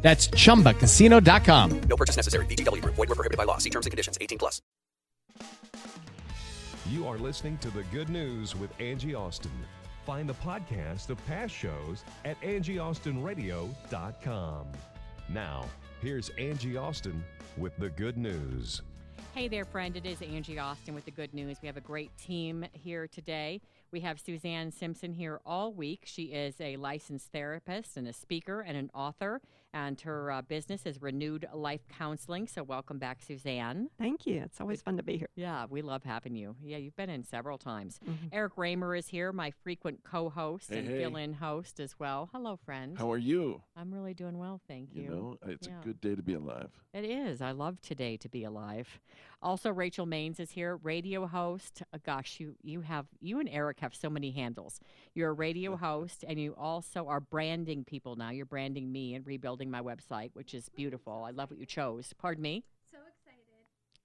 That's chumbacasino.com. No purchase necessary. VGW Group. Void were prohibited by law. See terms and conditions. 18 plus. You are listening to the good news with Angie Austin. Find the podcast of past shows at angieaustinradio.com. Now, here's Angie Austin with the good news. Hey there, friend. It is Angie Austin with the good news. We have a great team here today. We have Suzanne Simpson here all week. She is a licensed therapist and a speaker and an author, and her uh, business is Renewed Life Counseling. So, welcome back, Suzanne. Thank you. It's always fun to be here. Yeah, we love having you. Yeah, you've been in several times. Mm-hmm. Eric Raymer is here, my frequent co host Hey, and hey. fill in host as well. Hello, friend. How are you? I'm really doing well, thank you. You know, it's Yeah. a good day to be alive. It is. I love today to be alive. Also, Rachel Maines is here, radio host. Uh, gosh, you you have you and Eric have so many handles. You're a radio host, and you also are branding people now. You're branding me and rebuilding my website, which is beautiful. I love what you chose. Pardon me.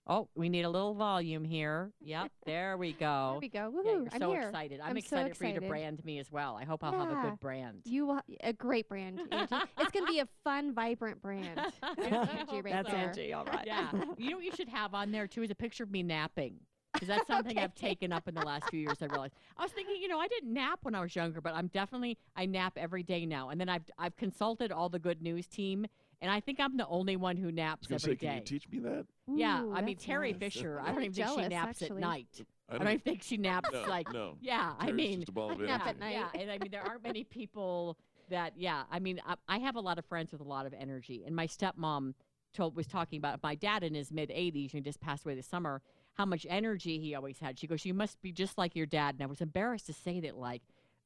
So excited. Oh, we need a little volume here. Yep, there we go. There we go. Yeah, Woohoo! you're I'm so here. excited. I'm, I'm so excited, for you to brand me as well. I hope I'll have a good brand. You will a great brand, Angie. it's gonna be a fun, vibrant brand. That's Angie right That's there. Angie. All right. Yeah. you know what you should have on there too is a picture of me napping. Because that's something I've taken up in the last few years. I realized I was thinking, you know, I didn't nap when I was younger, but I'm definitely I nap every day now. And then I've I've consulted all the good news team, and I think I'm the only one who naps was going every to say, can you teach me that? Yeah, I mean Terry nice. Fisher. I don't even think she naps actually. at night. I I don't think she naps no, like no. yeah. I mean, just a ball of I nap at night. yeah, and I mean, there aren't many people that, yeah. I mean, I, I have a lot of friends with a lot of energy, and my stepmom told was talking about my dad in his mid 80s, and just passed away this summer. How much energy he always had. She goes, "You must be just like your dad." And I was embarrassed to say that, like.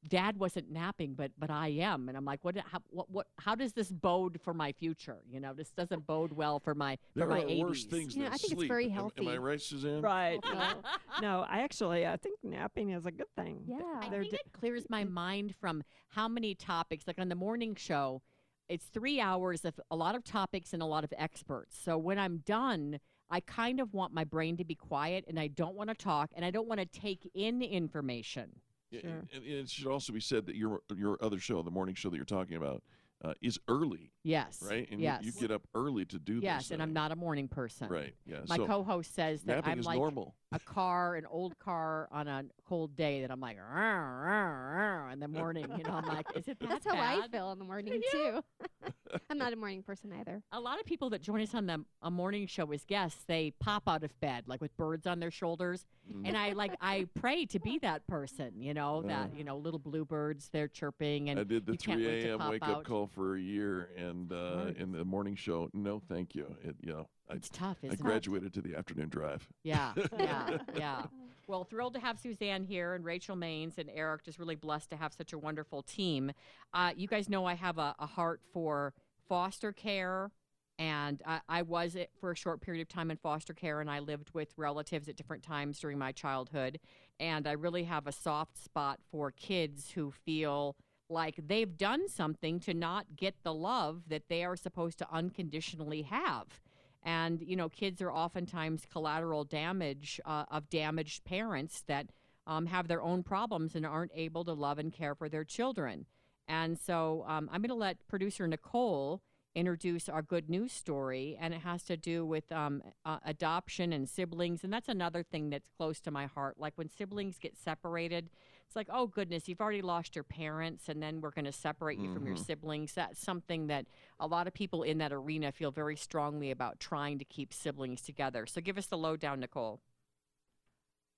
Dad wasn't napping, but but I am, and I'm like, what? How, what? What? How does this bode for my future? You know, this doesn't bode well for my There for my are 80s. worse things You know, than I think it's sleep. very Am- Am, I healthy. right, Suzanne? Right. No, no, I actually I think napping is a good thing. Yeah. I they're think di- it clears my mind from how many topics, like on the morning show, it's three hours of a lot of topics and a lot of experts. So when I'm done, I kind of want my brain to be quiet and I don't want to talk and I don't want to take in information. Yeah, Sure. And, and it should also be said that your your other show, the morning show that you're talking about, uh, is early, Yes. right? And yes. you, you get up early to do yes, this. Yes, and I'm not a morning person. Right. Yeah. My so co-host says that I'm like normal. a car, an old car on a cold day that I'm like "Rrr, rrr, rrr," in the morning. You know, I'm like, is it that That's how I feel in the morning Yeah. too. I'm not a morning person either. a lot of people that join us on the a morning show as guests, they pop out of bed like with birds on their shoulders, Mm. and I like I pray to be that person, you know, that you know little bluebirds they're chirping and I did the 3 a.m. wake out. up call for a year, and uh, Right. in the morning show, no, thank you. It, you know, I, It's tough, I isn't it? graduated to the afternoon drive. Yeah, yeah, yeah. Well, thrilled to have Suzanne here and Rachel Maines and Eric. Just really blessed to have such a wonderful team. Uh, you guys know I have a, a heart for foster care, and I, I was it for a short period of time in foster care, and I lived with relatives at different times during my childhood. And I really have a soft spot for kids who feel like they've done something to not get the love that they are supposed to unconditionally have. And, you know, kids are oftentimes collateral damage uh, of damaged parents that um, have their own problems and aren't able to love and care for their children. And so um, I'm going to let producer Nicole introduce our good news story, and it has to do with um, uh, adoption and siblings. And that's another thing that's close to my heart. Like when siblings get separated, it's like, oh goodness, you've already lost your parents, and then we're going to separate you from your mm-hmm. siblings. That's something that a lot of people in that arena feel very strongly about trying to keep siblings together. So give us the lowdown, Nicole.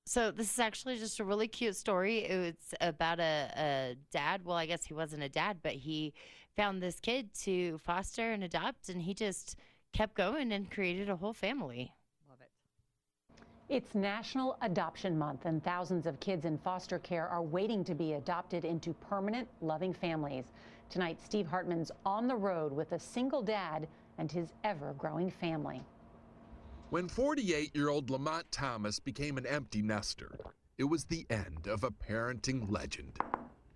So this is actually just a really cute story. It's about a, a dad. Well, I guess he wasn't a dad, but he found this kid to foster and adopt, and he just kept going and created a whole family. It's National Adoption Month, and thousands of kids in foster care are waiting to be adopted into permanent, loving families. Tonight, Steve Hartman's on the road with a single dad and his ever growing family. When 48 year old Lamont Thomas became an empty nester, it was the end of a parenting legend.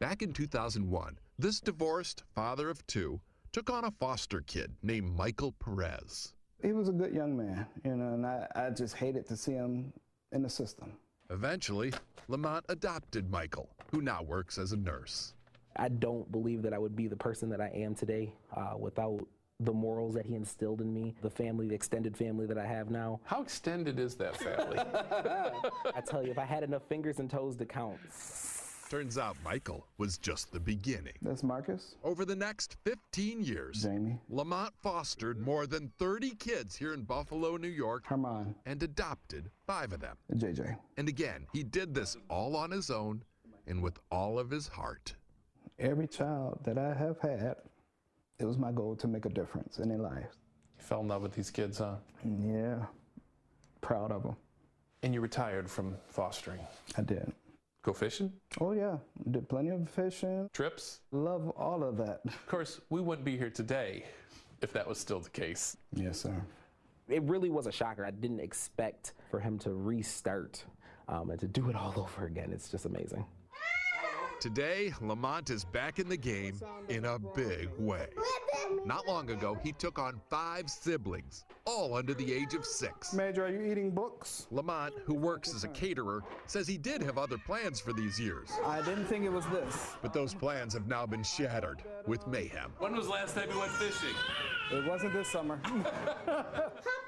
Back in 2001, this divorced father of two took on a foster kid named Michael Perez. He was a good young man, you know, and I, I just hated to see him in the system. Eventually, Lamont adopted Michael, who now works as a nurse. I don't believe that I would be the person that I am today uh, without the morals that he instilled in me, the family, the extended family that I have now. How extended is that family? I tell you, if I had enough fingers and toes to count. Turns out Michael was just the beginning. That's Marcus. Over the next 15 years, Jamie. Lamont fostered more than 30 kids here in Buffalo, New York, Herman. and adopted five of them. JJ. And again, he did this all on his own and with all of his heart. Every child that I have had, it was my goal to make a difference in their lives. You fell in love with these kids, huh? Yeah. Proud of them. And you retired from fostering. I did. Go fishing? Oh, yeah. Did plenty of fishing. Trips? Love all of that. Of course, we wouldn't be here today if that was still the case. Yes, sir. It really was a shocker. I didn't expect for him to restart um, and to do it all over again. It's just amazing. Today, Lamont is back in the game in a big way. Not long ago, he took on five siblings, all under the age of six. Major, are you eating books? Lamont, who works as a caterer, says he did have other plans for these years. I didn't think it was this. But those plans have now been shattered with mayhem. When was the last time you went fishing? It wasn't this summer.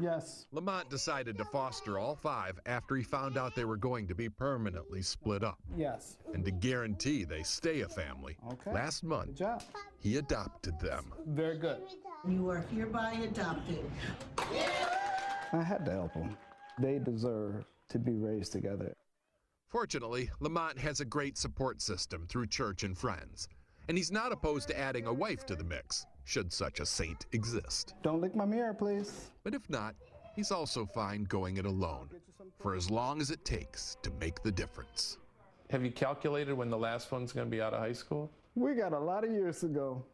Yes. Lamont decided to foster all five after he found out they were going to be permanently split up. Yes. And to guarantee they stay a family, Okay. last month he adopted them. Very good. You are hereby adopted. I had to help them. They deserve to be raised together. Fortunately, Lamont has a great support system through church and friends, and he's not opposed to adding a wife to the mix, should such a saint exist. Don't lick my mirror, please. But if not, he's also fine going it alone, for as long as it takes to make the difference. Have you calculated when the last one's going to be out of high school? We got a lot of years to go,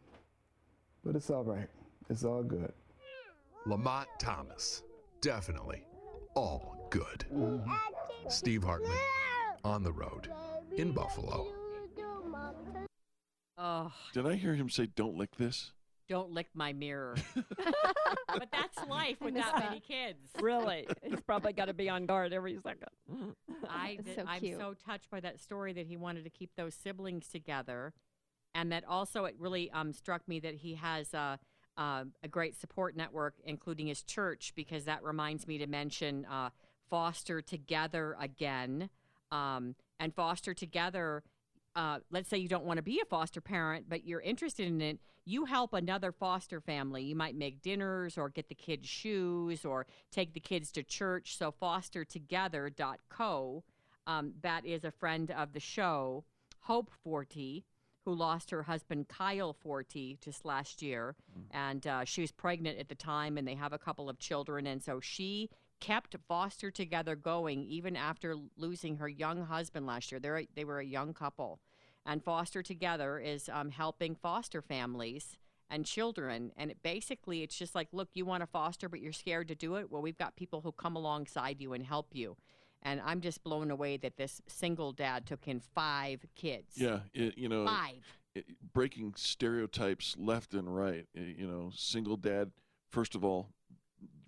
but it's all right. It's all good. Lamont Thomas, definitely all good. Steve Hartman, on the road in Buffalo. Oh, Did I hear him say, "Don't lick this"? Don't lick my mirror. but that's life with that many kids. Really? He's probably got to be on guard every second. I did, so I'm so touched by that story that he wanted to keep those siblings together, and that also it really um, struck me that he has uh, uh, a great support network, including his church, because that reminds me to mention uh, Foster Together again, um, and Foster Together. Uh, let's say you don't want to be a foster parent, but you're interested in it. You help another foster family. You might make dinners or get the kids shoes or take the kids to church. So fostertogether.co, um, that is a friend of the show, Hope Forty, who lost her husband Kyle Forty just last year, and uh, she was pregnant at the time, and they have a couple of children, and so she kept Foster Together going even after losing her young husband last year. They're a, they were a young couple, and Foster Together is um, helping foster families and children. And it basically, it's just like, look, you want to foster, but you're scared to do it. Well, we've got people who come alongside you and help you. And I'm just blown away that this single dad took in five kids. Yeah, it, you know, Five. it- breaking stereotypes left and right. You know, single dad. First of all,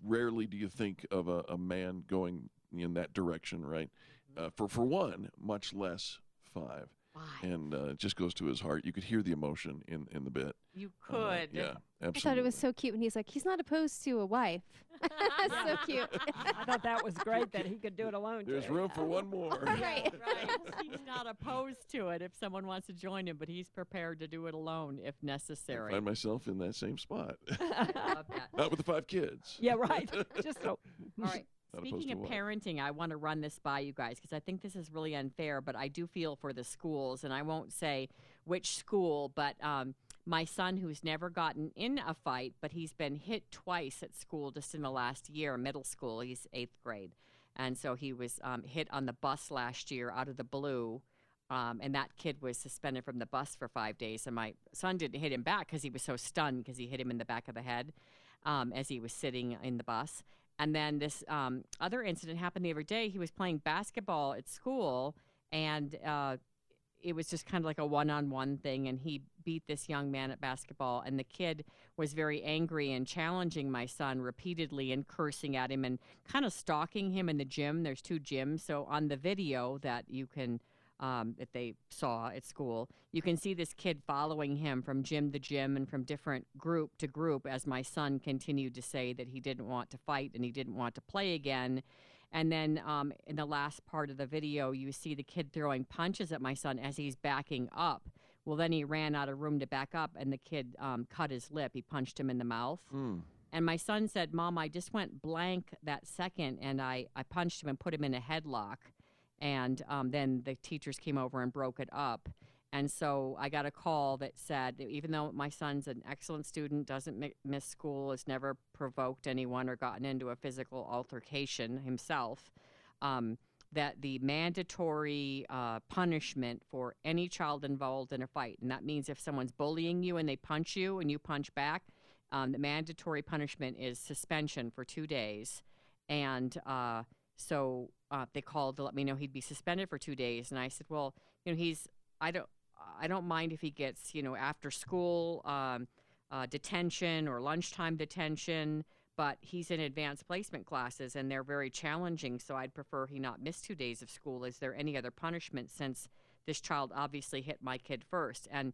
rarely do you think of a, a man going in that direction, right? Uh, for for one, much less five. Five. And uh, it just goes to his heart. You could hear the emotion in in the bit. You Uh, could. yeah, I thought it was so cute when he's like, he's not opposed to a wife. so cute. I thought that was great that he could do it alone. There's too. room for one more. right. right. He's not opposed to it if someone wants to join him, but he's prepared to do it alone if necessary. I necessary. find myself in that same spot. I love that. Not with the five kids. Yeah, right. Just so. All right. Speaking of what? parenting, I want to run this by you guys because I think this is really unfair, but I do feel for the schools, and I won't say which school, but um, my son, who's never gotten in a fight, but he's been hit twice at school just in the last year, middle school, he's eighth grade. And so he was um, hit on the bus last year out of the blue. Um, and that kid was suspended from the bus for five days. And my son didn't hit him back because he was so stunned because he hit him in the back of the head. um, as he was sitting in the bus. And then this um, other incident happened the other day. He was playing basketball at school, and uh, it was just kind of like a one-on-one thing. And he beat this young man at basketball, and the kid was very angry and challenging my son repeatedly and cursing at him and kind of stalking him in the gym. There's two gyms, so on the video that you can um, that they saw at school. You can see this kid following him from gym to gym and from different group to group as my son continued to say that he didn't want to fight and he didn't want to play again. And then um, in the last part of the video, you see the kid throwing punches at my son as he's backing up. Well, then he ran out of room to back up, and the kid um, cut his lip. He punched him in the mouth. And my son said, Mom, I just went blank that second, and I, I punched him and put him in a headlock. And um, then the teachers came over and broke it up. And so I got a call that said, even though my son's an excellent student, doesn't mi- miss school, has never provoked anyone or gotten into a physical altercation himself, um, that the mandatory uh, punishment for any child involved in a fight, and that means if someone's bullying you and they punch you and you punch back, um, the mandatory punishment is suspension for two days. And uh, so uh, they called to let me know he'd be suspended for two days, and I said, well, you know, he's I don't I don't mind if he gets you know after school um, uh, detention or lunchtime detention, but he's in advanced placement classes and they're very challenging. So I'd prefer he not miss two days of school. Is there any other punishment since this child obviously hit my kid first and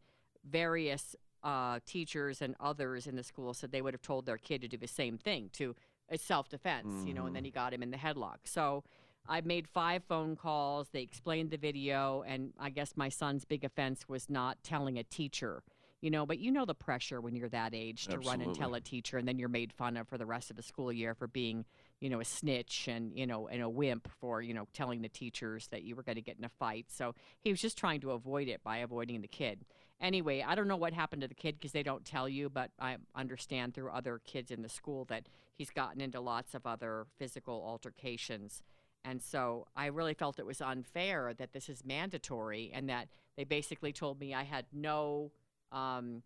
various uh, teachers and others in the school said they would have told their kid to do the same thing to it's self defense, you know, and then mm-hmm. he got him in the headlock. So I made five phone calls. They explained the video, and I guess my son's big offense was not telling a teacher. You know, but you know the pressure when you're that age to run and tell a teacher, and then you're made fun of for the rest of the school year for being, you know, a snitch and you know, and a wimp for you know telling the teachers that you were going to get in a fight. So he was just trying to avoid it by avoiding the kid. Anyway, I don't know what happened to the kid because they don't tell you, but I understand through other kids in the school that he's gotten into lots of other physical altercations. And so I really felt it was unfair that this is mandatory and that they basically told me I had no um,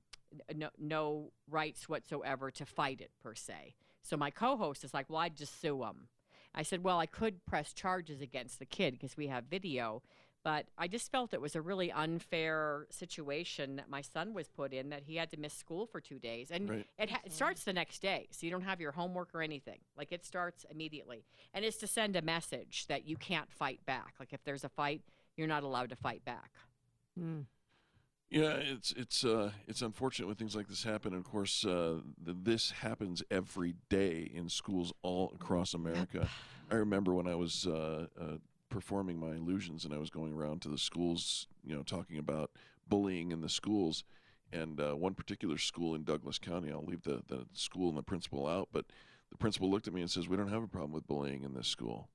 no, no rights whatsoever to fight it per se. So my co-host is like, "Well, I'd just sue him." I said, "Well, I could press charges against the kid because we have video." But I just felt it was a really unfair situation that my son was put in that he had to miss school for two days. And Right. it, ha- it starts the next day. So you don't have your homework or anything. Like it starts immediately. And it's to send a message that you can't fight back. Like if there's a fight, you're not allowed to fight back. Yeah, it's it's uh, it's unfortunate when things like this happen. And of course, uh, th- this happens every day in schools all across America. I remember when I was uh, uh, performing my illusions, and I was going around to the schools, you know, talking about bullying in the schools. And uh, one particular school in Douglas County, I'll leave the, the school and the principal out, but the principal looked at me and says, "We don't have a problem with bullying in this school."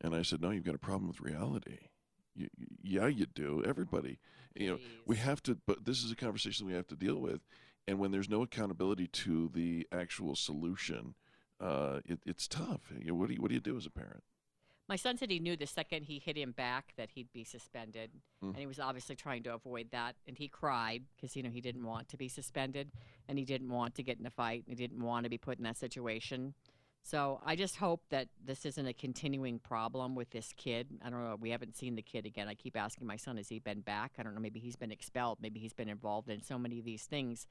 And I said, "No, you've got a problem with reality." You, yeah, you do. Everybody, you know, we have to. But this is a conversation we have to deal with, and when there's no accountability to the actual solution, uh, it, it's tough. You know, what do you what do you do as a parent? My son said he knew the second he hit him back that he'd be suspended, Mm. and he was obviously trying to avoid that. And he cried because you know he didn't want to be suspended, and he didn't want to get in a fight, and he didn't want to be put in that situation. So I just hope that this isn't a continuing problem with this kid. I don't know. We haven't seen the kid again. I keep asking my son, has he been back? I don't know. Maybe he's been expelled. Maybe he's been involved in so many of these things.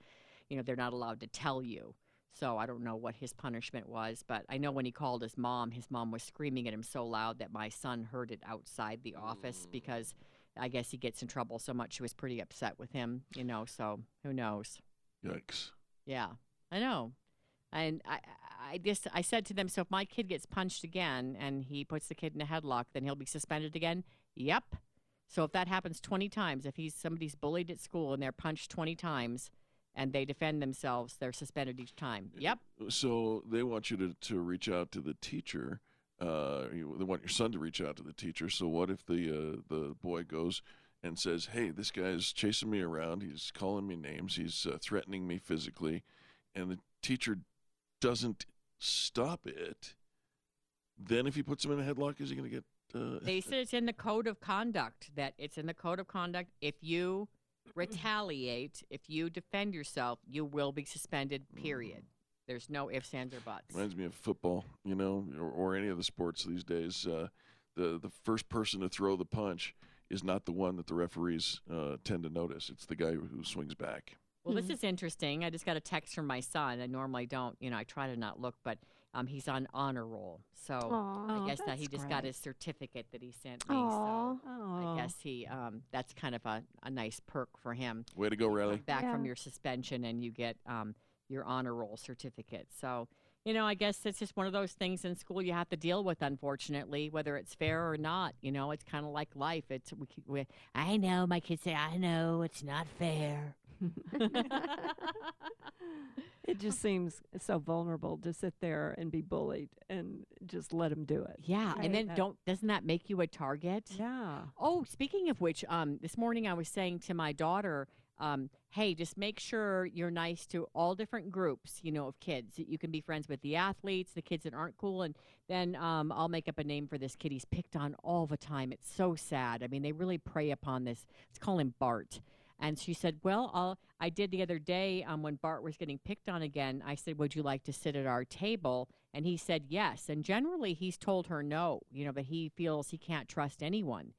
You know, they're not allowed to tell you. So I don't know what his punishment was, but I know when he called his mom, his mom was screaming at him so loud that my son heard it outside the office mm. because I guess he gets in trouble so much. She was pretty upset with him, you know. So who knows? Yikes! Yeah, I know. And I, I just, I said to them, so if my kid gets punched again and he puts the kid in a headlock, then he'll be suspended again. Yep. So if that happens 20 times, if he's somebody's bullied at school and they're punched 20 times and they defend themselves, they're suspended each time. Yep. So they want you to, to reach out to the teacher. Uh, you, they want your son to reach out to the teacher. So what if the uh, the boy goes and says, "Hey, this guy's chasing me around. He's calling me names. He's uh, threatening me physically," and the teacher doesn't stop it. Then, if he puts him in a headlock, is he going to get? Uh, They said it's in the code of conduct that it's in the code of conduct. If you retaliate, if you defend yourself, you will be suspended, period. There's no ifs, ands, or buts. Reminds me of football, you know, or, or any of the sports these days. Uh, the the first person to throw the punch is not the one that the referees uh, tend to notice. It's the guy who swings back. Well, this is interesting. I just got a text from my son. I normally don't, you know, I try to not look, but um, he's on honor roll. So Aw. I guess that he that's just got his certificate that he sent me. Aw. So I guess he, um, that's kind of a, a nice perk for him. Way to go, You Riley. Back from your suspension and you get um, your honor roll certificate. So, you know, I guess it's just one of those things in school you have to deal with, unfortunately, whether it's fair or not. You know, it's kind of like life. It's we, we, I know my kids say, I know it's not fair. It just seems so vulnerable to sit there and be bullied and just let them do it. Yeah, Right. and then That- don't doesn't that make you a target? Yeah. Oh, speaking of which, um, this morning I was saying to my daughter, um, hey, just make sure you're nice to all different groups, you know, of kids. You can be friends with the athletes, the kids that aren't cool, and then um, I'll make up a name for this kid. He's picked on all the time. It's so sad. I mean, they really prey upon this. Let's call him Bart. And she said, "Well, I'll, I did the other day um, when Bart was getting picked on again. I said, "Would you like to sit at our table?" And he said yes. And generally, he's told her no. You know, that he feels he can't trust anyone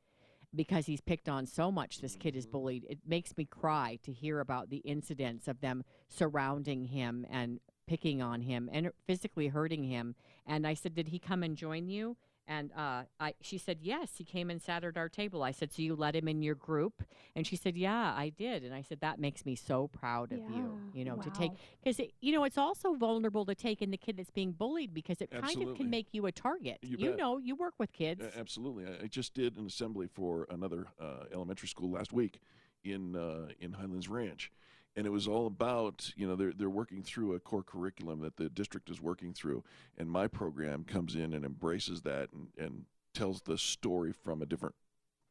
because he's picked on so much. This kid is bullied. It makes me cry to hear about the incidents of them surrounding him and picking on him and physically hurting him. And I said, "Did he come and join you?" And uh, I, she said, yes, he came and sat at our table. I said, so you let him in your group? And she said, yeah, I did. And I said, that makes me so proud of you, Yeah. you know, to take, because, you know, it's also vulnerable to take in the kid that's being bullied because it kind of can make you a target. You You, know, you work with kids. A- absolutely. I, I just did an assembly for another uh, elementary school last week in uh, in Highlands Ranch, and it was all about you know they're they're working through a core curriculum that the district is working through, and my program comes in and embraces that and, and tells the story from a different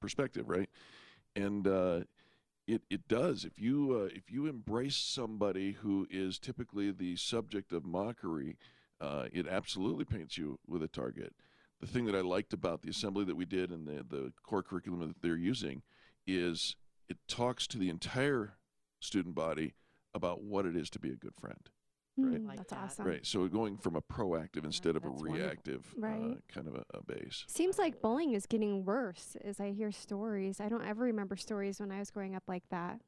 perspective, right? And uh, it it does if you uh, if you embrace somebody who is typically the subject of mockery, uh, it absolutely paints you with a target. The thing that I liked about the assembly that we did and the the core curriculum that they're using is it talks to the entire student body about what it is to be a good friend. Right. Mm, Like that's that. awesome. Right. So going from a proactive instead of a that's wonderful. reactive uh, Right. kind of a, a base. Seems like bullying is getting worse as I hear stories. I don't ever remember stories when I was growing up like that.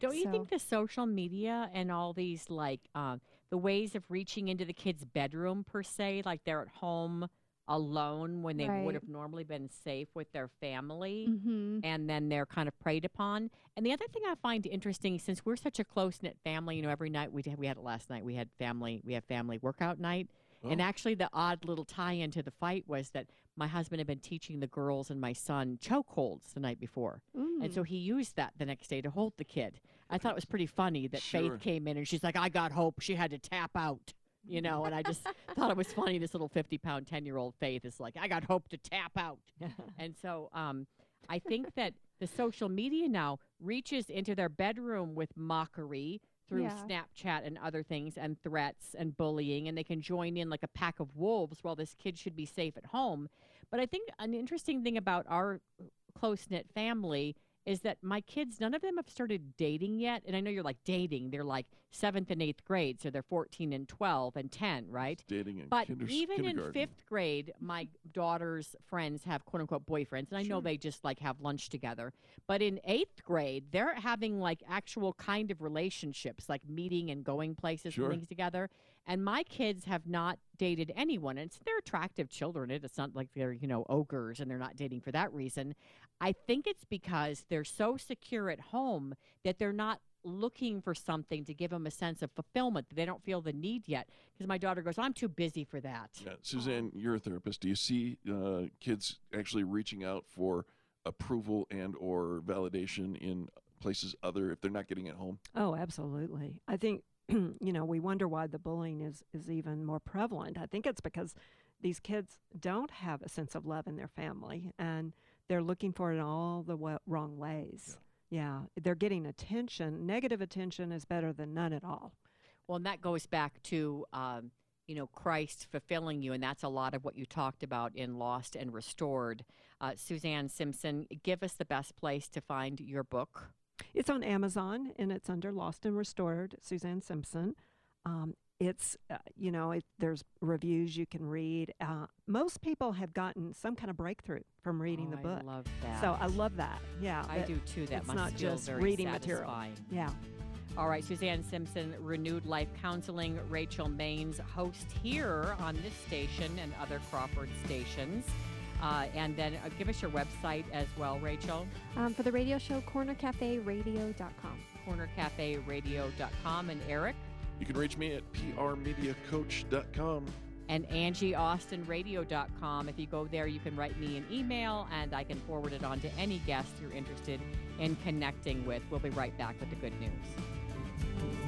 Don't you think the social media and all these like uh, the ways of reaching into the kid's bedroom per se, like they're at home alone when they would have normally been safe with their family, Mm-hmm. and then they're kind of preyed upon. And the other thing I find interesting, since we're such a close knit family, you know, every night we we had it last night. We had family we have family workout night. And Oh. actually, the odd little tie into the fight was that my husband had been teaching the girls and my son chokeholds the night before. Mm. And so he used that the next day to hold the kid. I thought it was pretty funny that Sure. Faith came in and she's like, I got hope. She had to tap out, you know, and I just thought it was funny. This little 50 pound, 10 year old Faith is like, I got hope to tap out. and so um, I think that the social media now reaches into their bedroom with mockery through Yeah. Snapchat and other things and threats and bullying, and they can join in like a pack of wolves while this kid should be safe at home. But I think an interesting thing about our close knit family is that my kids, none of them have started dating yet. And I know you're like dating, they're like seventh and eighth grade, so they're 14 and 12 and 10, right? Dating in But kinder- even in fifth grade, my daughter's friends have quote unquote boyfriends, and I know they just like have lunch together. But in eighth grade, they're having like actual kind of relationships, like meeting and going places Sure. and things together. And my kids have not dated anyone. And it's, they're attractive children. It's not like they're, you know, ogres and they're not dating for that reason. I think it's because they're so secure at home that they're not looking for something to give them a sense of fulfillment. They don't feel the need yet. Because my daughter goes, I'm too busy for that. Yeah, Suzanne, you're a therapist. Do you see uh, kids actually reaching out for approval and or validation in places other if they're not getting it home? Oh, absolutely. I think you know we wonder why the bullying is is even more prevalent. I think it's because these kids don't have a sense of love in their family, and they're looking for it in all the wa- wrong ways. Yeah. they're getting attention. Negative attention is better than none at all. Well, and that goes back to, um, you know, Christ fulfilling you. And that's a lot of what you talked about in Lost and Restored. Uh, Suzanne Simpson, give us the best place to find your book. It's on Amazon and it's under Lost and Restored, Suzanne Simpson. Um, it's uh, you know it, there's reviews you can read. Uh, most people have gotten some kind of breakthrough from reading Oh, the book. I love that. So I love that. Yeah, I do too. That it's not just reading material. Yeah. All right, Suzanne Simpson, Renewed Life Counseling, Rachel Maines, host here on this station and other Crawford stations. Uh, and then uh, give us your website as well, Rachel. Um, for the radio show, cornercaferadio.com. Cornercaferadio.com. And Eric You can reach me at prmediacoach.com. and AngieAustinRadio.com. If you go there, you can write me an email and I can forward it on to any guest you're interested in connecting with. We'll be right back with the good news.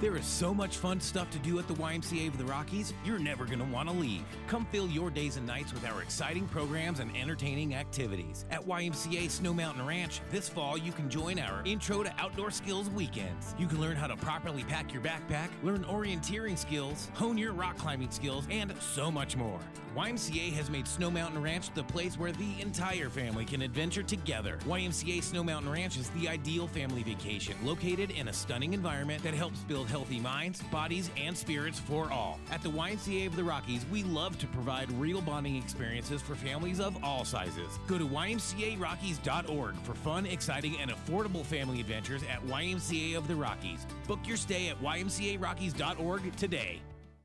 There is so much fun stuff to do at the YMCA of the Rockies, you're never going to want to leave. Come fill your days and nights with our exciting programs and entertaining activities. At YMCA Snow Mountain Ranch, this fall you can join our Intro to Outdoor Skills weekends. You can learn how to properly pack your backpack, learn orienteering skills, hone your rock climbing skills, and so much more. YMCA has made Snow Mountain Ranch the place where the entire family can adventure together. YMCA Snow Mountain Ranch is the ideal family vacation, located in a stunning environment that helps build healthy minds, bodies, and spirits for all. At the YMCA of the Rockies, we love to provide real bonding experiences for families of all sizes. Go to ymcarockies.org for fun, exciting, and affordable family adventures at YMCA of the Rockies. Book your stay at ymcarockies.org today.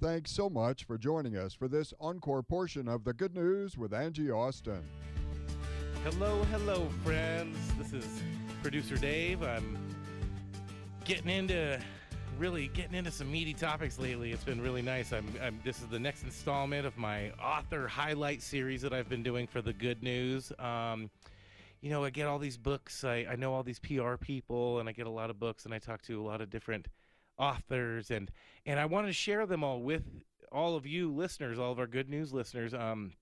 Thanks so much for joining us for this encore portion of the Good News with Angie Austin. Hello, hello, friends. This is producer Dave. I'm getting into really getting into some meaty topics lately. It's been really nice. I'm, I'm this is the next installment of my author highlight series that I've been doing for the Good News. Um, you know, I get all these books. I, I know all these PR people, and I get a lot of books, and I talk to a lot of different authors, and and I want to share them all with all of you listeners, all of our Good News listeners. Um,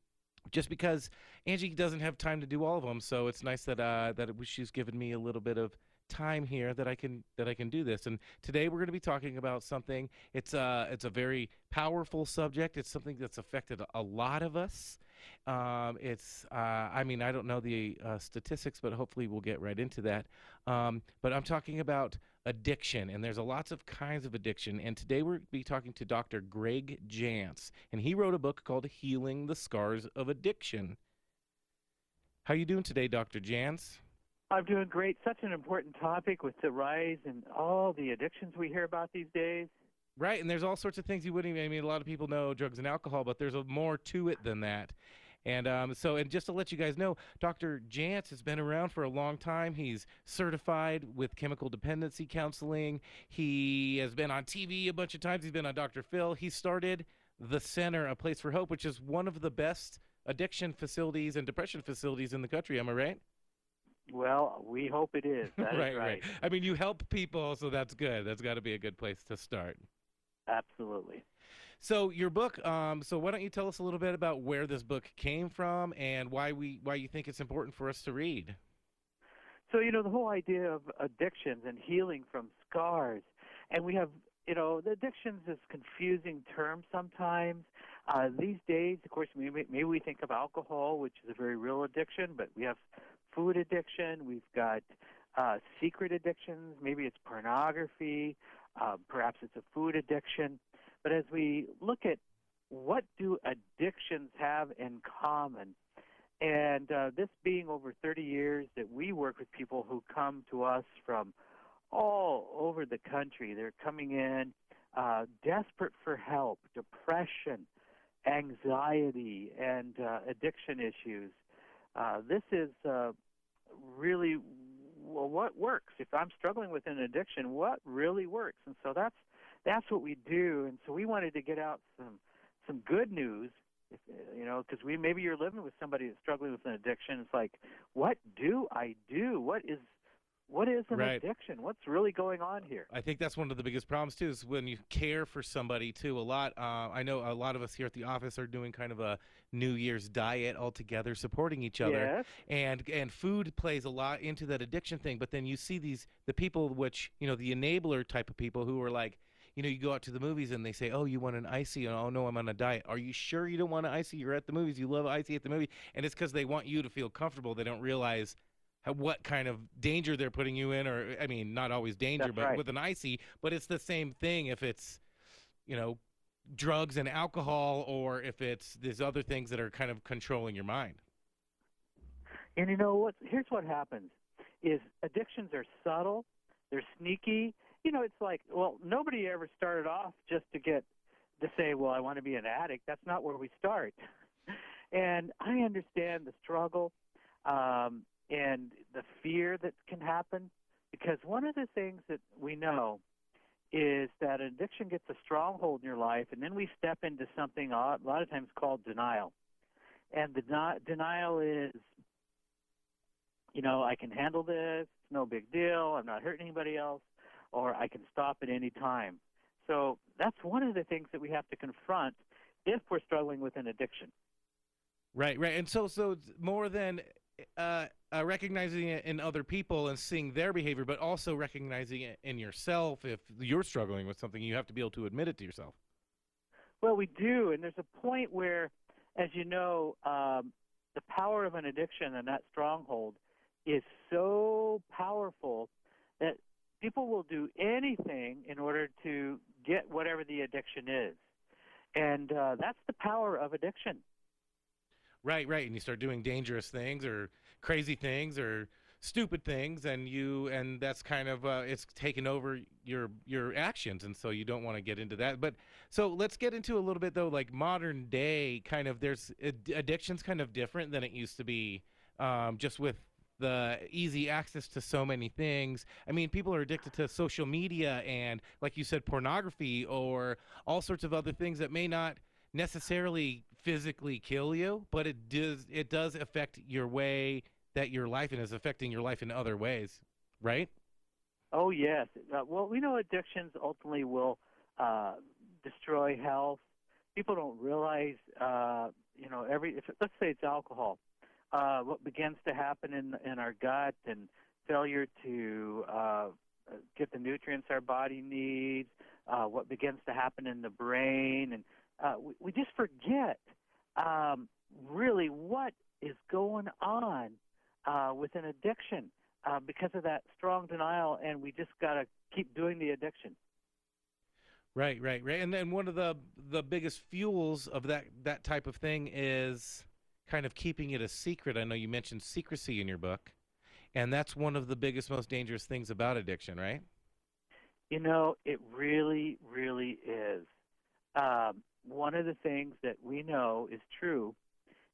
just because Angie doesn't have time to do all of them, so it's nice that uh, that she's given me a little bit of time here that I can that I can do this. And today we're going to be talking about something. It's a it's a very powerful subject. It's something that's affected a lot of us. Um, it's uh, I mean I don't know the uh, statistics, but hopefully we'll get right into that. Um, but I'm talking about addiction, and there's a lots of kinds of addiction. And today we're be talking to Dr. Greg Jantz, and he wrote a book called "Healing the Scars of Addiction." How you doing today, Dr. Jantz? I'm doing great. Such an important topic with the rise and all the addictions we hear about these days. Right, and there's all sorts of things you wouldn't even. I mean, a lot of people know drugs and alcohol, but there's a more to it than that. And um, so, and just to let you guys know, Dr. Jantz has been around for a long time. He's certified with chemical dependency counseling. He has been on TV a bunch of times. He's been on Dr. Phil. He started the Center, A Place for Hope, which is one of the best addiction facilities and depression facilities in the country. Am I right? Well, we hope it is. That is right, right. I mean, you help people, so that's good. That's got to be a good place to start. Absolutely. So your book. Um, so why don't you tell us a little bit about where this book came from and why we why you think it's important for us to read? So you know the whole idea of addictions and healing from scars, and we have you know the addictions is confusing term sometimes. Uh, these days, of course, maybe maybe we think of alcohol, which is a very real addiction, but we have food addiction. We've got uh, secret addictions. Maybe it's pornography. Uh, perhaps it's a food addiction. But as we look at what do addictions have in common, And uh, this being over 30 years that we work with people who come to us from all over the country. They're coming in uh, desperate for help, depression, anxiety, and uh, addiction issues. Uh, this is uh, really well, what works. If I'm struggling with an addiction, what really works? And so that's that's what we do. And so we wanted to get out some some good news. If, you know, because we maybe you're living with somebody that's struggling with an addiction. It's like, what do I do? What is what is an Right. addiction? What's really going on here? I think that's one of the biggest problems too. Is when you care for somebody too. A lot. Uh, I know a lot of us here at the office are doing kind of a New Year's diet all together, supporting each other. Yes. And and food plays a lot into that addiction thing. But then you see these the people which you know the enabler type of people who are like. You know, you go out to the movies and they say, "Oh, you want an ICEE?" And oh no, I'm on a diet. Are you sure you don't want an ICEE? You're at the movies. You love ICEE at the movie, and it's because they want you to feel comfortable. They don't realize what kind of danger they're putting you in, or I mean, not always danger, That's but right. with an ICEE. But it's the same thing if it's, you know, drugs and alcohol, or if it's these other things that are kind of controlling your mind. And you know what? Here's what happens: is addictions are subtle, they're sneaky. You know, it's like, well, nobody ever started off just to get to say, well, I want to be an addict. That's not where we start. And I understand the struggle um, and the fear that can happen because one of the things that we know is that an addiction gets a stronghold in your life, and then we step into something a lot, of times called denial. And the deni- denial is you know, I can handle this, it's no big deal, I'm not hurting anybody else, or I can stop at any time. So that's one of the things that we have to confront if we're struggling with an addiction. Right, right. And so, so more than uh, uh, recognizing it in other people and seeing their behavior, but also recognizing it in yourself. If you're struggling with something, you have to be able to admit it to yourself. Well, we do, and there's a point where, as you know, um, the power of an addiction and that stronghold is so powerful that people will do anything in order to get whatever the addiction is. And uh, that's the power of addiction. Right, right. And you start doing dangerous things or crazy things or stupid things, and you and that's kind of uh, it's taken over your your actions, and so you don't want to get into that. But so let's get into a little bit though, like modern day kind of. There's ad- addiction's kind of different than it used to be, um, just with the easy access to so many things. I mean, people are addicted to social media and, like you said, pornography or all sorts of other things that may not necessarily physically kill you, but it does it does affect your way that your life and is affecting your life in other ways, right? Oh yes. Uh, well, we know addictions ultimately will uh, destroy health. People don't realize, uh, you know, every. If, let's say it's alcohol, uh, what begins to happen in in our gut and failure to uh, get the nutrients our body needs. Uh, what begins to happen in the brain, and uh, we, we just forget um, really what is going on uh, with an addiction uh, because of that strong denial, and we just got to keep doing the addiction. Right, right, right. And then one of the the biggest fuels of that that type of thing is kind of keeping it a secret. I know you mentioned secrecy in your book, and that's one of the biggest, most dangerous things about addiction, right? You know, it really, really is. Um, one of the things that we know is true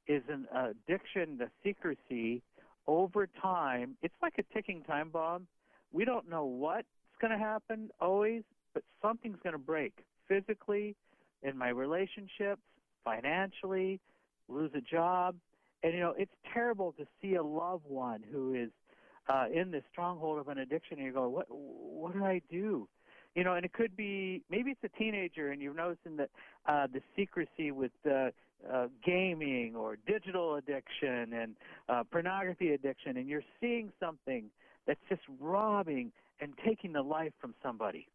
is an addiction, the secrecy, over time, it's like a ticking time bomb. We don't know what's going to happen always, but something's going to break physically, in my relationships, financially, lose a job. And, you know, it's terrible to see a loved one who is uh, in the stronghold of an addiction, and you go, what, what do I do? You know, and it could be maybe it's a teenager, and you're noticing that uh, the secrecy with uh, uh, gaming or digital addiction and uh, pornography addiction, and you're seeing something that's just robbing and taking the life from somebody.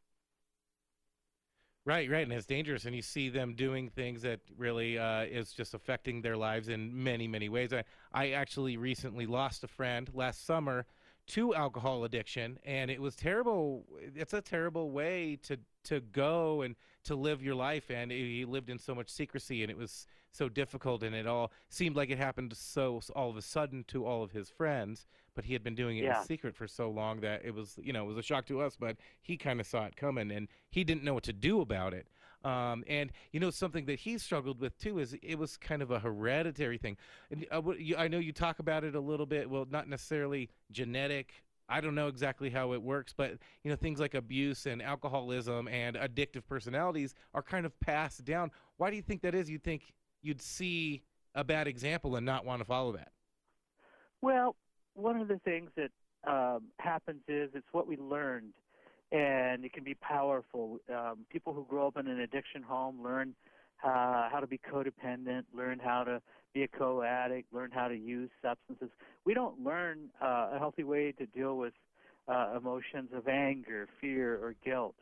Right, right, and it's dangerous, and you see them doing things that really uh, is just affecting their lives in many, many ways. I, I actually recently lost a friend last summer to alcohol addiction, and it was terrible. It's a terrible way to to go and to live your life, and he lived in so much secrecy, and it was so difficult, and it all seemed like it happened so all of a sudden to all of his friends. But he had been doing it Yeah. in secret for so long that it was, you know, it was a shock to us. But he kind of saw it coming, and he didn't know what to do about it. Um, and you know, something that he struggled with too is it was kind of a hereditary thing. And uh, you- I know you talk about it a little bit. Well, not necessarily genetic. I don't know exactly how it works, but you know, things like abuse and alcoholism and addictive personalities are kind of passed down. Why do you think that is? You think you'd see a bad example and not want to follow that? Well, one of the things that um, happens is it's what we learned, and it can be powerful. Um, people who grow up in an addiction home learn uh, how to be codependent, learn how to be a co-addict, learn how to use substances. We don't learn uh, a healthy way to deal with uh, emotions of anger, fear, or guilt.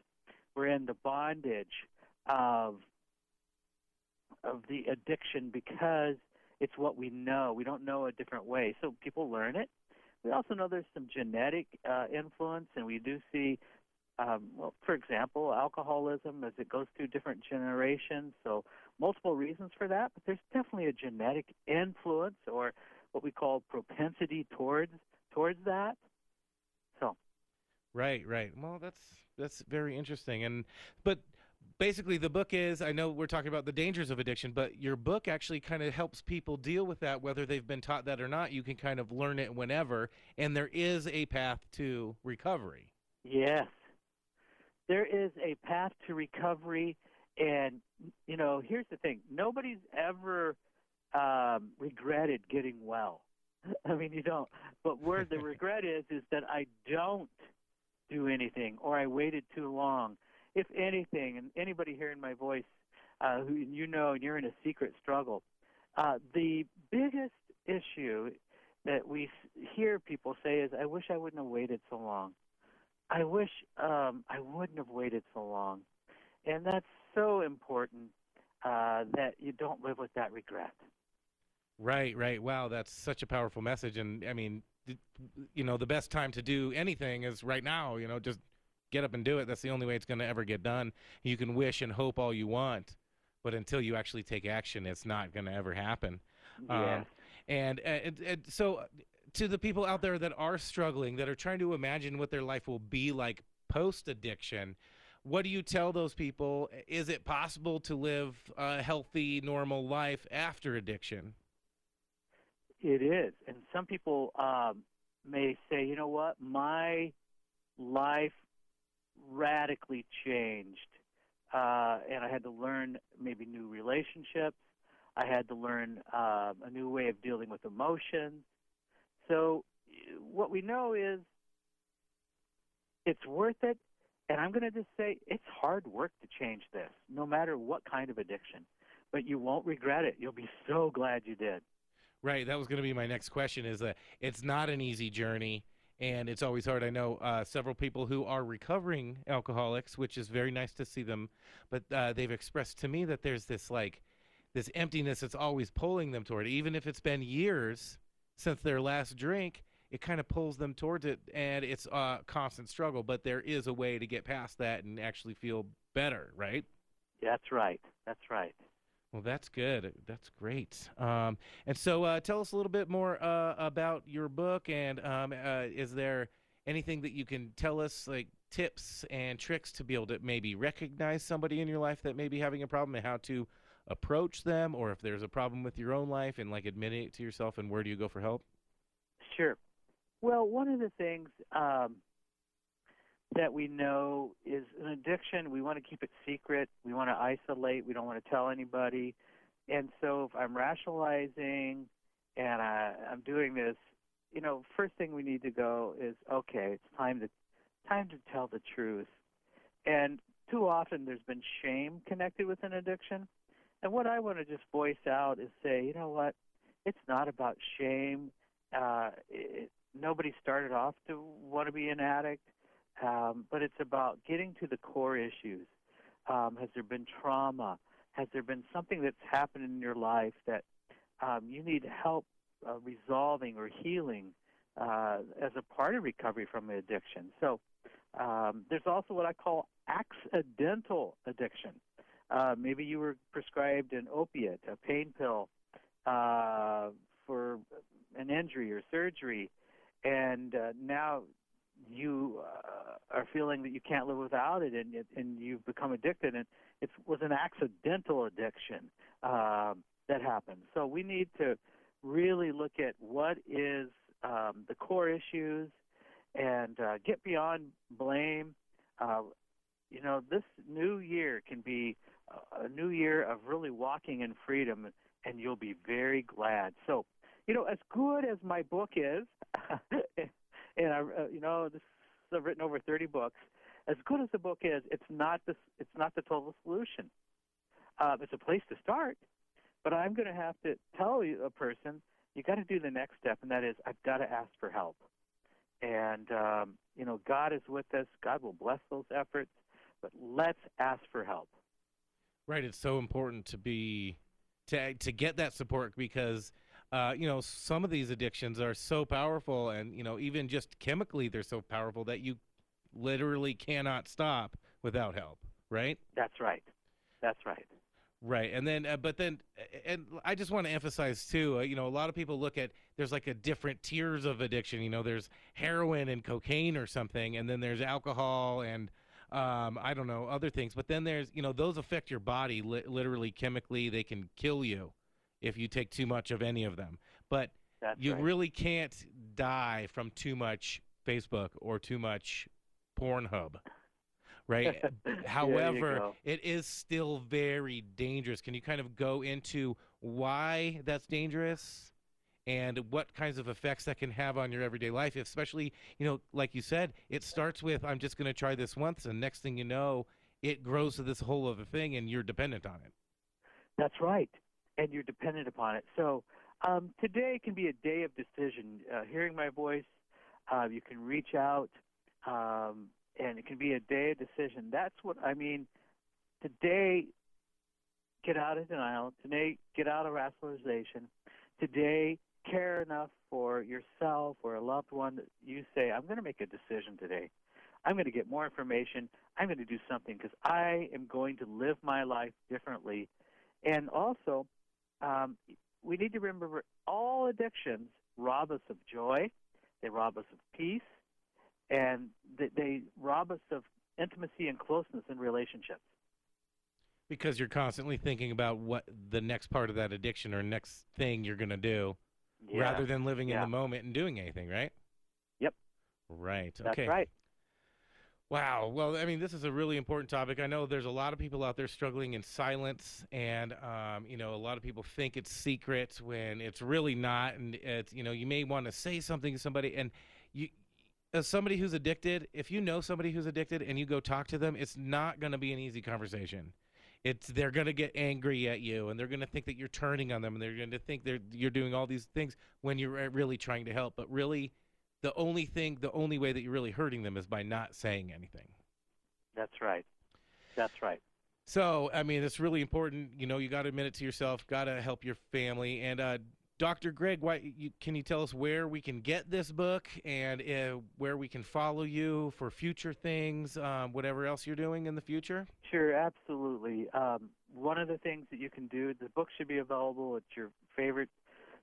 We're in the bondage of of the addiction because it's what we know. We don't know a different way, so people learn it. We also know there's some genetic uh, influence, and we do see, um, well, for example, alcoholism as it goes through different generations. So multiple reasons for that, but there's definitely a genetic influence or what we call propensity towards towards that. So Right, right. Well, that's that's very interesting. And but basically the book is I know we're talking about the dangers of addiction, but your book actually kind of helps people deal with that whether they've been taught that or not. You can kind of learn it whenever and there is a path to recovery. Yes. There is a path to recovery. And, you know, here's the thing nobody's ever um, regretted getting well. I mean, you don't. But where the regret is, is that I don't do anything or I waited too long. If anything, and anybody hearing my voice uh, who you know and you're in a secret struggle, uh, the biggest issue that we hear people say is, I wish I wouldn't have waited so long. I wish um, I wouldn't have waited so long. And that's so important uh, that you don't live with that regret. Right, right. Wow, that's such a powerful message and I mean, you know, the best time to do anything is right now, you know, just get up and do it. That's the only way it's going to ever get done. You can wish and hope all you want, but until you actually take action, it's not going to ever happen. Um, and, and, and so, to the people out there that are struggling, that are trying to imagine what their life will be like post addiction, what do you tell those people? Is it possible to live a healthy, normal life after addiction? It is. And some people um, may say, you know what, my life radically changed. Uh, and I had to learn maybe new relationships. I had to learn uh, a new way of dealing with emotions. So, uh, what we know is it's worth it. And I'm going to just say it's hard work to change this, no matter what kind of addiction. But you won't regret it. You'll be so glad you did. Right. That was going to be my next question. Is that it's not an easy journey, and it's always hard. I know uh, several people who are recovering alcoholics, which is very nice to see them, but uh, they've expressed to me that there's this like this emptiness that's always pulling them toward it, even if it's been years since their last drink. It kind of pulls them towards it, and it's a constant struggle. But there is a way to get past that and actually feel better, right? That's right. That's right. Well, that's good. That's great. Um, and so, uh, tell us a little bit more uh, about your book. And um, uh, is there anything that you can tell us, like tips and tricks to be able to maybe recognize somebody in your life that may be having a problem and how to approach them, or if there's a problem with your own life and like admitting it to yourself, and where do you go for help? Sure. Well, one of the things um, that we know is an addiction. We want to keep it secret. We want to isolate. We don't want to tell anybody. And so, if I'm rationalizing and I, I'm doing this, you know, first thing we need to go is okay. It's time to time to tell the truth. And too often, there's been shame connected with an addiction. And what I want to just voice out is say, you know what? It's not about shame. Uh, it, nobody started off to want to be an addict, um, but it's about getting to the core issues. Um, has there been trauma? Has there been something that's happened in your life that um, you need help uh, resolving or healing uh, as a part of recovery from addiction? So um, there's also what I call accidental addiction. Uh, maybe you were prescribed an opiate, a pain pill, uh, for an injury or surgery, and uh, now you uh, are feeling that you can't live without it, and and you've become addicted, and it was an accidental addiction um, that happened. So we need to really look at what is um, the core issues and uh, get beyond blame. Uh, you know, this new year can be a- new year of really walking in freedom, and you'll be very glad. So, you know, as good as my book is, and I, uh, you know, this I've written over 30 books. As good as the book is, it's not the it's not the total solution. Uh, it's a place to start, but I'm going to have to tell you a person you got to do the next step, and that is I've got to ask for help. And um, you know, God is with us. God will bless those efforts, but let's ask for help. Right, it's so important to be to to get that support because uh, you know some of these addictions are so powerful, and you know even just chemically they're so powerful that you literally cannot stop without help. Right. That's right. That's right. Right, and then, uh, but then, and I just want to emphasize too. Uh, you know, a lot of people look at there's like a different tiers of addiction. You know, there's heroin and cocaine or something, and then there's alcohol and um, I don't know other things. But then there's you know those affect your body li- literally chemically. They can kill you if you take too much of any of them. But That's you right. really can't die from too much Facebook or too much Pornhub. Right. However, it is still very dangerous. Can you kind of go into why that's dangerous and what kinds of effects that can have on your everyday life? Especially, you know, like you said, it starts with I'm just going to try this once, and next thing you know, it grows to this whole other thing, and you're dependent on it. That's right, and you're dependent upon it. So um, today can be a day of decision. Uh, hearing my voice, uh, you can reach out, um, and it can be a day of decision. That's what I mean. Today, get out of denial. Today, get out of rationalization. Today, care enough for yourself or a loved one that you say, I'm going to make a decision today. I'm going to get more information. I'm going to do something because I am going to live my life differently. And also, um, we need to remember all addictions rob us of joy, they rob us of peace, and they, they rob us of intimacy and closeness in relationships. Because you're constantly thinking about what the next part of that addiction or next thing you're going to do Yeah. rather than living in the moment and doing anything, right? Yep. Right. That's okay. right. Wow. Well, I mean, this is a really important topic. I know there's a lot of people out there struggling in silence, and um, you know, a lot of people think it's secret when it's really not. And it's you know, you may want to say something to somebody, and you, as somebody who's addicted, if you know somebody who's addicted and you go talk to them, it's not going to be an easy conversation. It's they're going to get angry at you, and they're going to think that you're turning on them, and they're going to think they're you're doing all these things when you're really trying to help. But really, the only thing, the only way that you're really hurting them is by not saying anything. That's right. That's right. So, I mean, it's really important. You know, you got to admit it to yourself. Got to help your family. And uh, Dr. Greg, why you, can you tell us where we can get this book and uh, where we can follow you for future things, um, whatever else you're doing in the future? Sure, absolutely. Um, one of the things that you can do, the book should be available at your favorite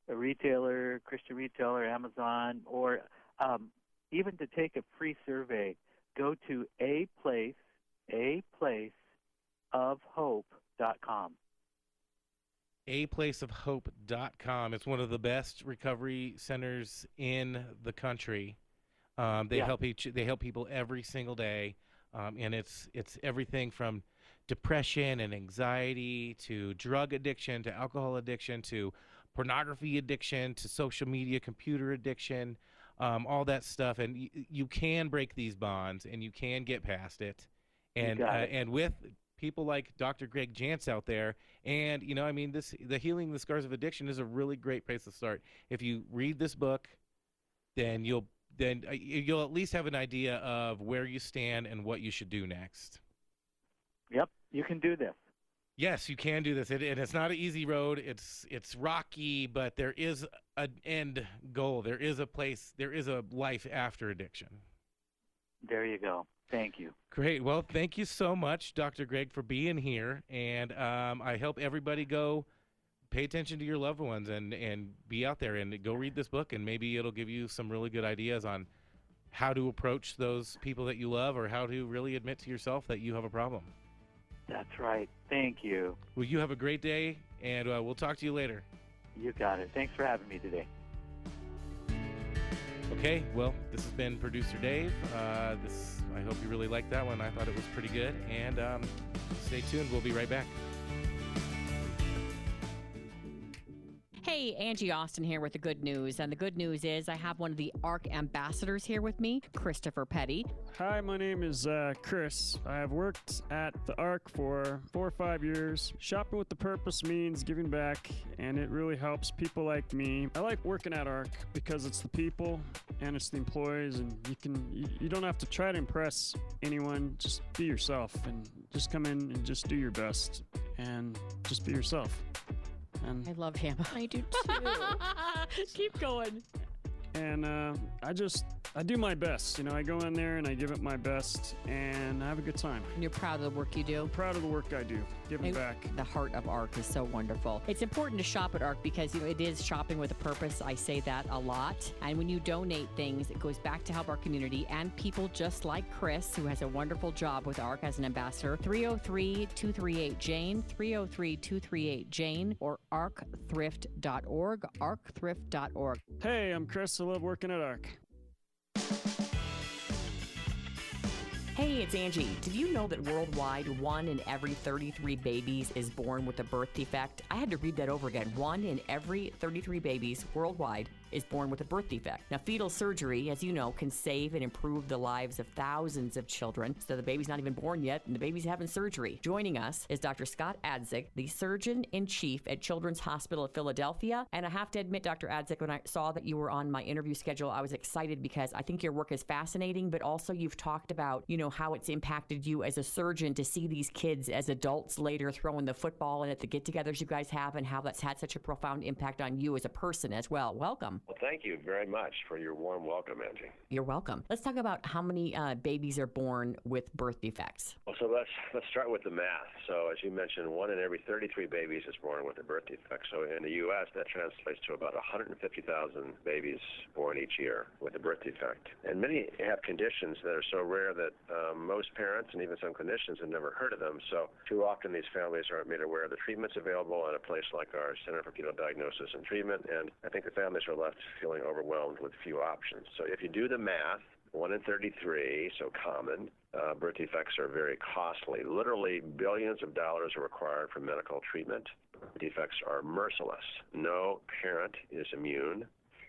uh, retailer, Christian retailer, Amazon, or um, even to take a free survey, go to a place, a place of hope.com. aplaceofhope.com. It's one of the best recovery centers in the country. Um, they Yeah. help each they help people every single day, um, and it's it's everything from depression and anxiety to drug addiction to alcohol addiction to pornography addiction to social media computer addiction um, all that stuff and y- you can break these bonds and you can get past it and uh, it. and with people like Dr. Greg Jantz out there and you know I mean this the healing the scars of addiction is a really great place to start if you read this book then you'll then uh, you'll at least have an idea of where you stand and what you should do next Yep, you can do this. Yes, you can do this, it, and it's not an easy road. It's it's rocky, but there is an end goal. There is a place. There is a life after addiction. There you go. Thank you. Great. Well, thank you so much, Dr. Greg, for being here. And um, I hope everybody go pay attention to your loved ones and, and be out there and go read this book. And maybe it'll give you some really good ideas on how to approach those people that you love or how to really admit to yourself that you have a problem. That's right. Thank you. Well, you have a great day, and uh, we'll talk to you later. You got it. Thanks for having me today. Okay, well, this has been producer Dave. Uh, this I hope you really liked that one. I thought it was pretty good, and um, stay tuned. We'll be right back. Hey, Angie Austin here with the good news. And the good news is I have one of the ARC ambassadors here with me, Christopher Petty. Hi, my name is uh, Chris. I have worked at the ARC for four or five years. Shopping with the purpose means giving back, and it really helps people like me. I like working at ARC because it's the people and it's the employees, and you can you, you don't have to try to impress anyone. Just be yourself, and just come in and just do your best, and just be yourself. And I love him. I do too. Keep going. And uh, I just I do my best. You know, I go in there and I give it my best, and I have a good time. And you're proud of the work you do. I'm proud of the work I do, giving And back. The heart of ARC is so wonderful. It's important to shop at ARC because you know it is shopping with a purpose. I say that a lot. And when you donate things, it goes back to help our community and people just like Chris, who has a wonderful job with ARC as an ambassador. 303-238 Jane, 303-238 Jane, or arcthrift.org, arcthrift.org. Hey, I'm Chris. Love working at ARC. Hey, it's Angie. Did you know that worldwide, one in every 33 babies is born with a birth defect? I had to read that over again. One in every 33 babies worldwide is born with a birth defect. Now, fetal surgery, as you know, can save and improve the lives of thousands of children. So the baby's not even born yet, and the baby's having surgery. Joining us is Dr. Scott Adzick, the surgeon in chief at Children's Hospital of Philadelphia. And I have to admit, Dr. Adzick, when I saw that you were on my interview schedule, I was excited because I think your work is fascinating, but also you've talked about, you know, how it's impacted you as a surgeon to see these kids as adults later throwing the football and at the get togethers you guys have, and how that's had such a profound impact on you as a person as well. Welcome. Well, thank you very much for your warm welcome, Angie. You're welcome. Let's talk about how many uh, babies are born with birth defects. Well, so let's let's start with the math. So, as you mentioned, one in every 33 babies is born with a birth defect. So, in the U.S., that translates to about 150,000 babies born each year with a birth defect. And many have conditions that are so rare that um, most parents and even some clinicians have never heard of them. So, too often these families aren't made aware of the treatments available at a place like our Center for Fetal Diagnosis and Treatment. And I think the families are left feeling overwhelmed with few options. So, if you do the math, 1 in 33, so common. Uh, birth defects are very costly. Literally, billions of dollars are required for medical treatment. Defects are merciless. No parent is immune.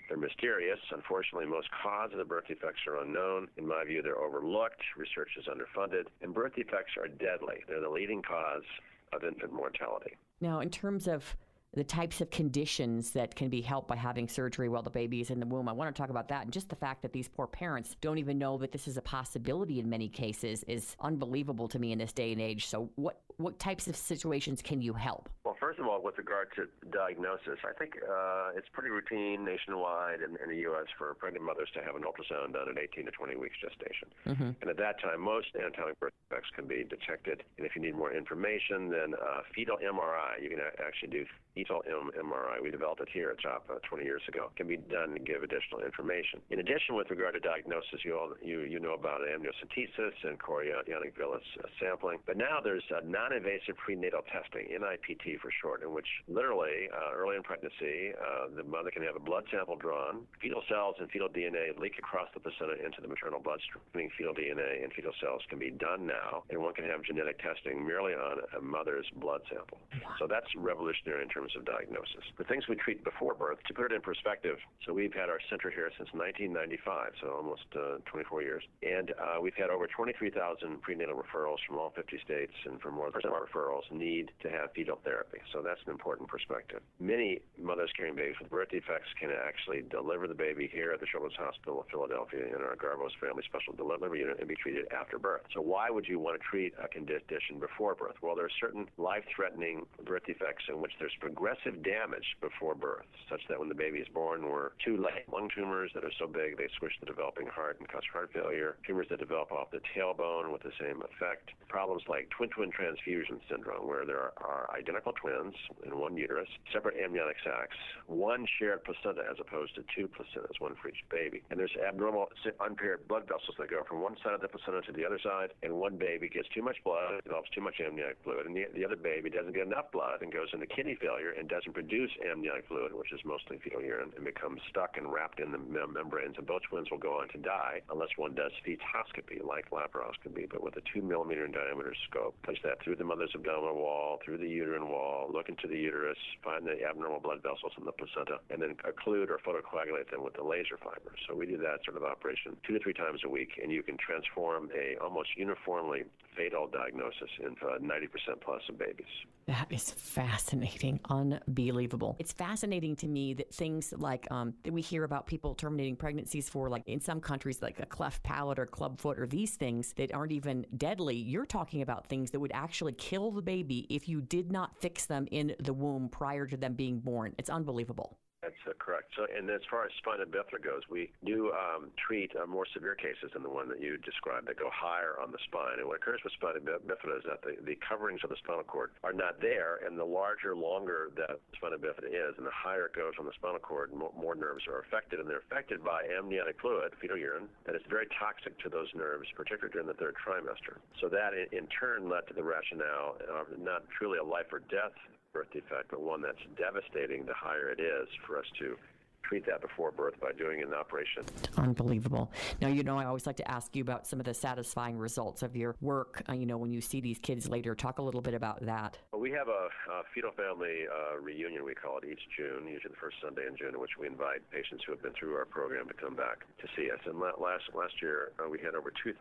They're mysterious. Unfortunately, most causes of the birth defects are unknown. In my view, they're overlooked. Research is underfunded. And birth defects are deadly. They're the leading cause of infant mortality. Now, in terms of the types of conditions that can be helped by having surgery while the baby is in the womb. I want to talk about that and just the fact that these poor parents don't even know that this is a possibility in many cases is unbelievable to me in this day and age. So what what types of situations can you help? Well, first of all, with regard to diagnosis, I think uh, it's pretty routine nationwide in, in the U.S. for pregnant mothers to have an ultrasound done at 18 to 20 weeks gestation. Mm-hmm. And at that time, most anatomic birth defects can be detected. And if you need more information, then uh, fetal MRI, you can actually do fetal M- MRI. We developed it here at CHOP uh, 20 years ago. Can be done to give additional information. In addition, with regard to diagnosis, you all you you know about amniocentesis and chorionic villus sampling. But now there's non-invasive prenatal testing, NIPT for short, in which literally uh, early in pregnancy, uh, the mother can have a blood sample drawn. Fetal cells and fetal DNA leak across the placenta into the maternal bloodstream. Fetal DNA and fetal cells can be done now, and one can have genetic testing merely on a mother's blood sample. So that's revolutionary in terms of diagnosis. The things we treat before birth, to put it in perspective, so we've had our center here since 1995, so almost uh, 24 years, and uh, we've had over 23,000 prenatal referrals from all 50 states, and for more than our referrals need to have fetal therapy. So that's an important perspective. Many mothers carrying babies with birth defects can actually deliver the baby here at the Children's Hospital of Philadelphia in our Garbose Family Special Delivery Unit and be treated after birth. So why would you want to treat a condition before birth? Well, there are certain life-threatening birth defects in which there's aggressive damage before birth, such that when the baby is born, we're too late. Lung tumors that are so big they squish the developing heart and cause heart failure. Tumors that develop off the tailbone with the same effect. Problems like twin-twin transfusion syndrome, where there are identical twins in one uterus, separate amniotic sacs, one shared placenta as opposed to two placentas, one for each baby. And there's abnormal, unpaired blood vessels that go from one side of the placenta to the other side, and one baby gets too much blood, develops too much amniotic fluid, and the, the other baby doesn't get enough blood and goes into kidney failure and doesn't produce amniotic fluid, which is mostly fetal urine, and becomes stuck and wrapped in the mem- membranes. And both twins will go on to die unless one does fetoscopy, like laparoscopy, but with a two millimeter in diameter scope. Place that through the mother's abdominal wall, through the uterine wall, look into the uterus, find the abnormal blood vessels in the placenta, and then occlude or photocoagulate them with the laser fiber. So we do that sort of operation two to three times a week, and you can transform a almost uniformly fatal diagnosis into uh, 90% plus of babies. That is fascinating, unbelievable. It's fascinating to me that things like um, that we hear about people terminating pregnancies for, like in some countries, like a cleft palate or club foot, or these things that aren't even deadly. You're talking about things that would actually kill the baby if you did not fix them in the womb prior to them being born. It's unbelievable. That's uh, correct. So, and as far as spina bifida goes, we do um, treat uh, more severe cases than the one that you described that go higher on the spine. And what occurs with spina bifida is that the, the coverings of the spinal cord are not there, and the larger, longer that spina bifida is, and the higher it goes on the spinal cord, more, more nerves are affected, and they're affected by amniotic fluid, fetal urine, that is very toxic to those nerves, particularly during the third trimester. So that, in, in turn, led to the rationale of not truly a life or death birth defect, but one that's devastating the higher it is for us to treat that before birth by doing an operation. Unbelievable. Now, you know, I always like to ask you about some of the satisfying results of your work. Uh, you know, when you see these kids later, talk a little bit about that. Well, we have a, a fetal family uh, reunion, we call it each June, usually the first Sunday in June, in which we invite patients who have been through our program to come back to see us. And last last year, uh, we had over 2,000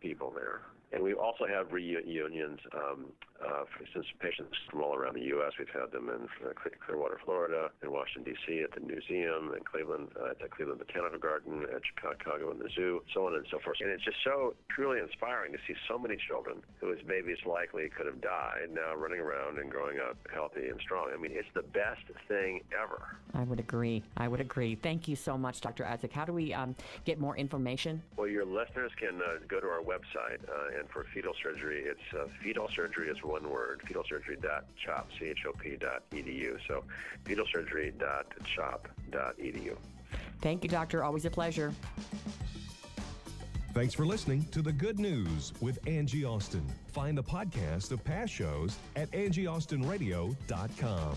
people there. And we also have reunions um, uh, for, since patients from all around the U.S. We've had them in uh, Clearwater, Florida, in Washington D.C. at the museum, in Cleveland uh, at the Cleveland Botanical Garden, at Chicago in the zoo, so on and so forth. And it's just so truly inspiring to see so many children whose babies likely could have died now running around and growing up healthy and strong. I mean, it's the best thing ever. I would agree. I would agree. Thank you so much, Dr. Isaac. How do we um, get more information? Well, your listeners can uh, go to our website uh, and for fetal surgery, it's uh, fetal surgery is one word, fetalsurgery.chop, C-H-O-P dot edu. So fetalsurgery.chop dot edu. Thank you, doctor. Always a pleasure. Thanks for listening to The Good News with Angie Austin. Find the podcast of past shows at angieaustinradio.com.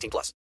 18 plus.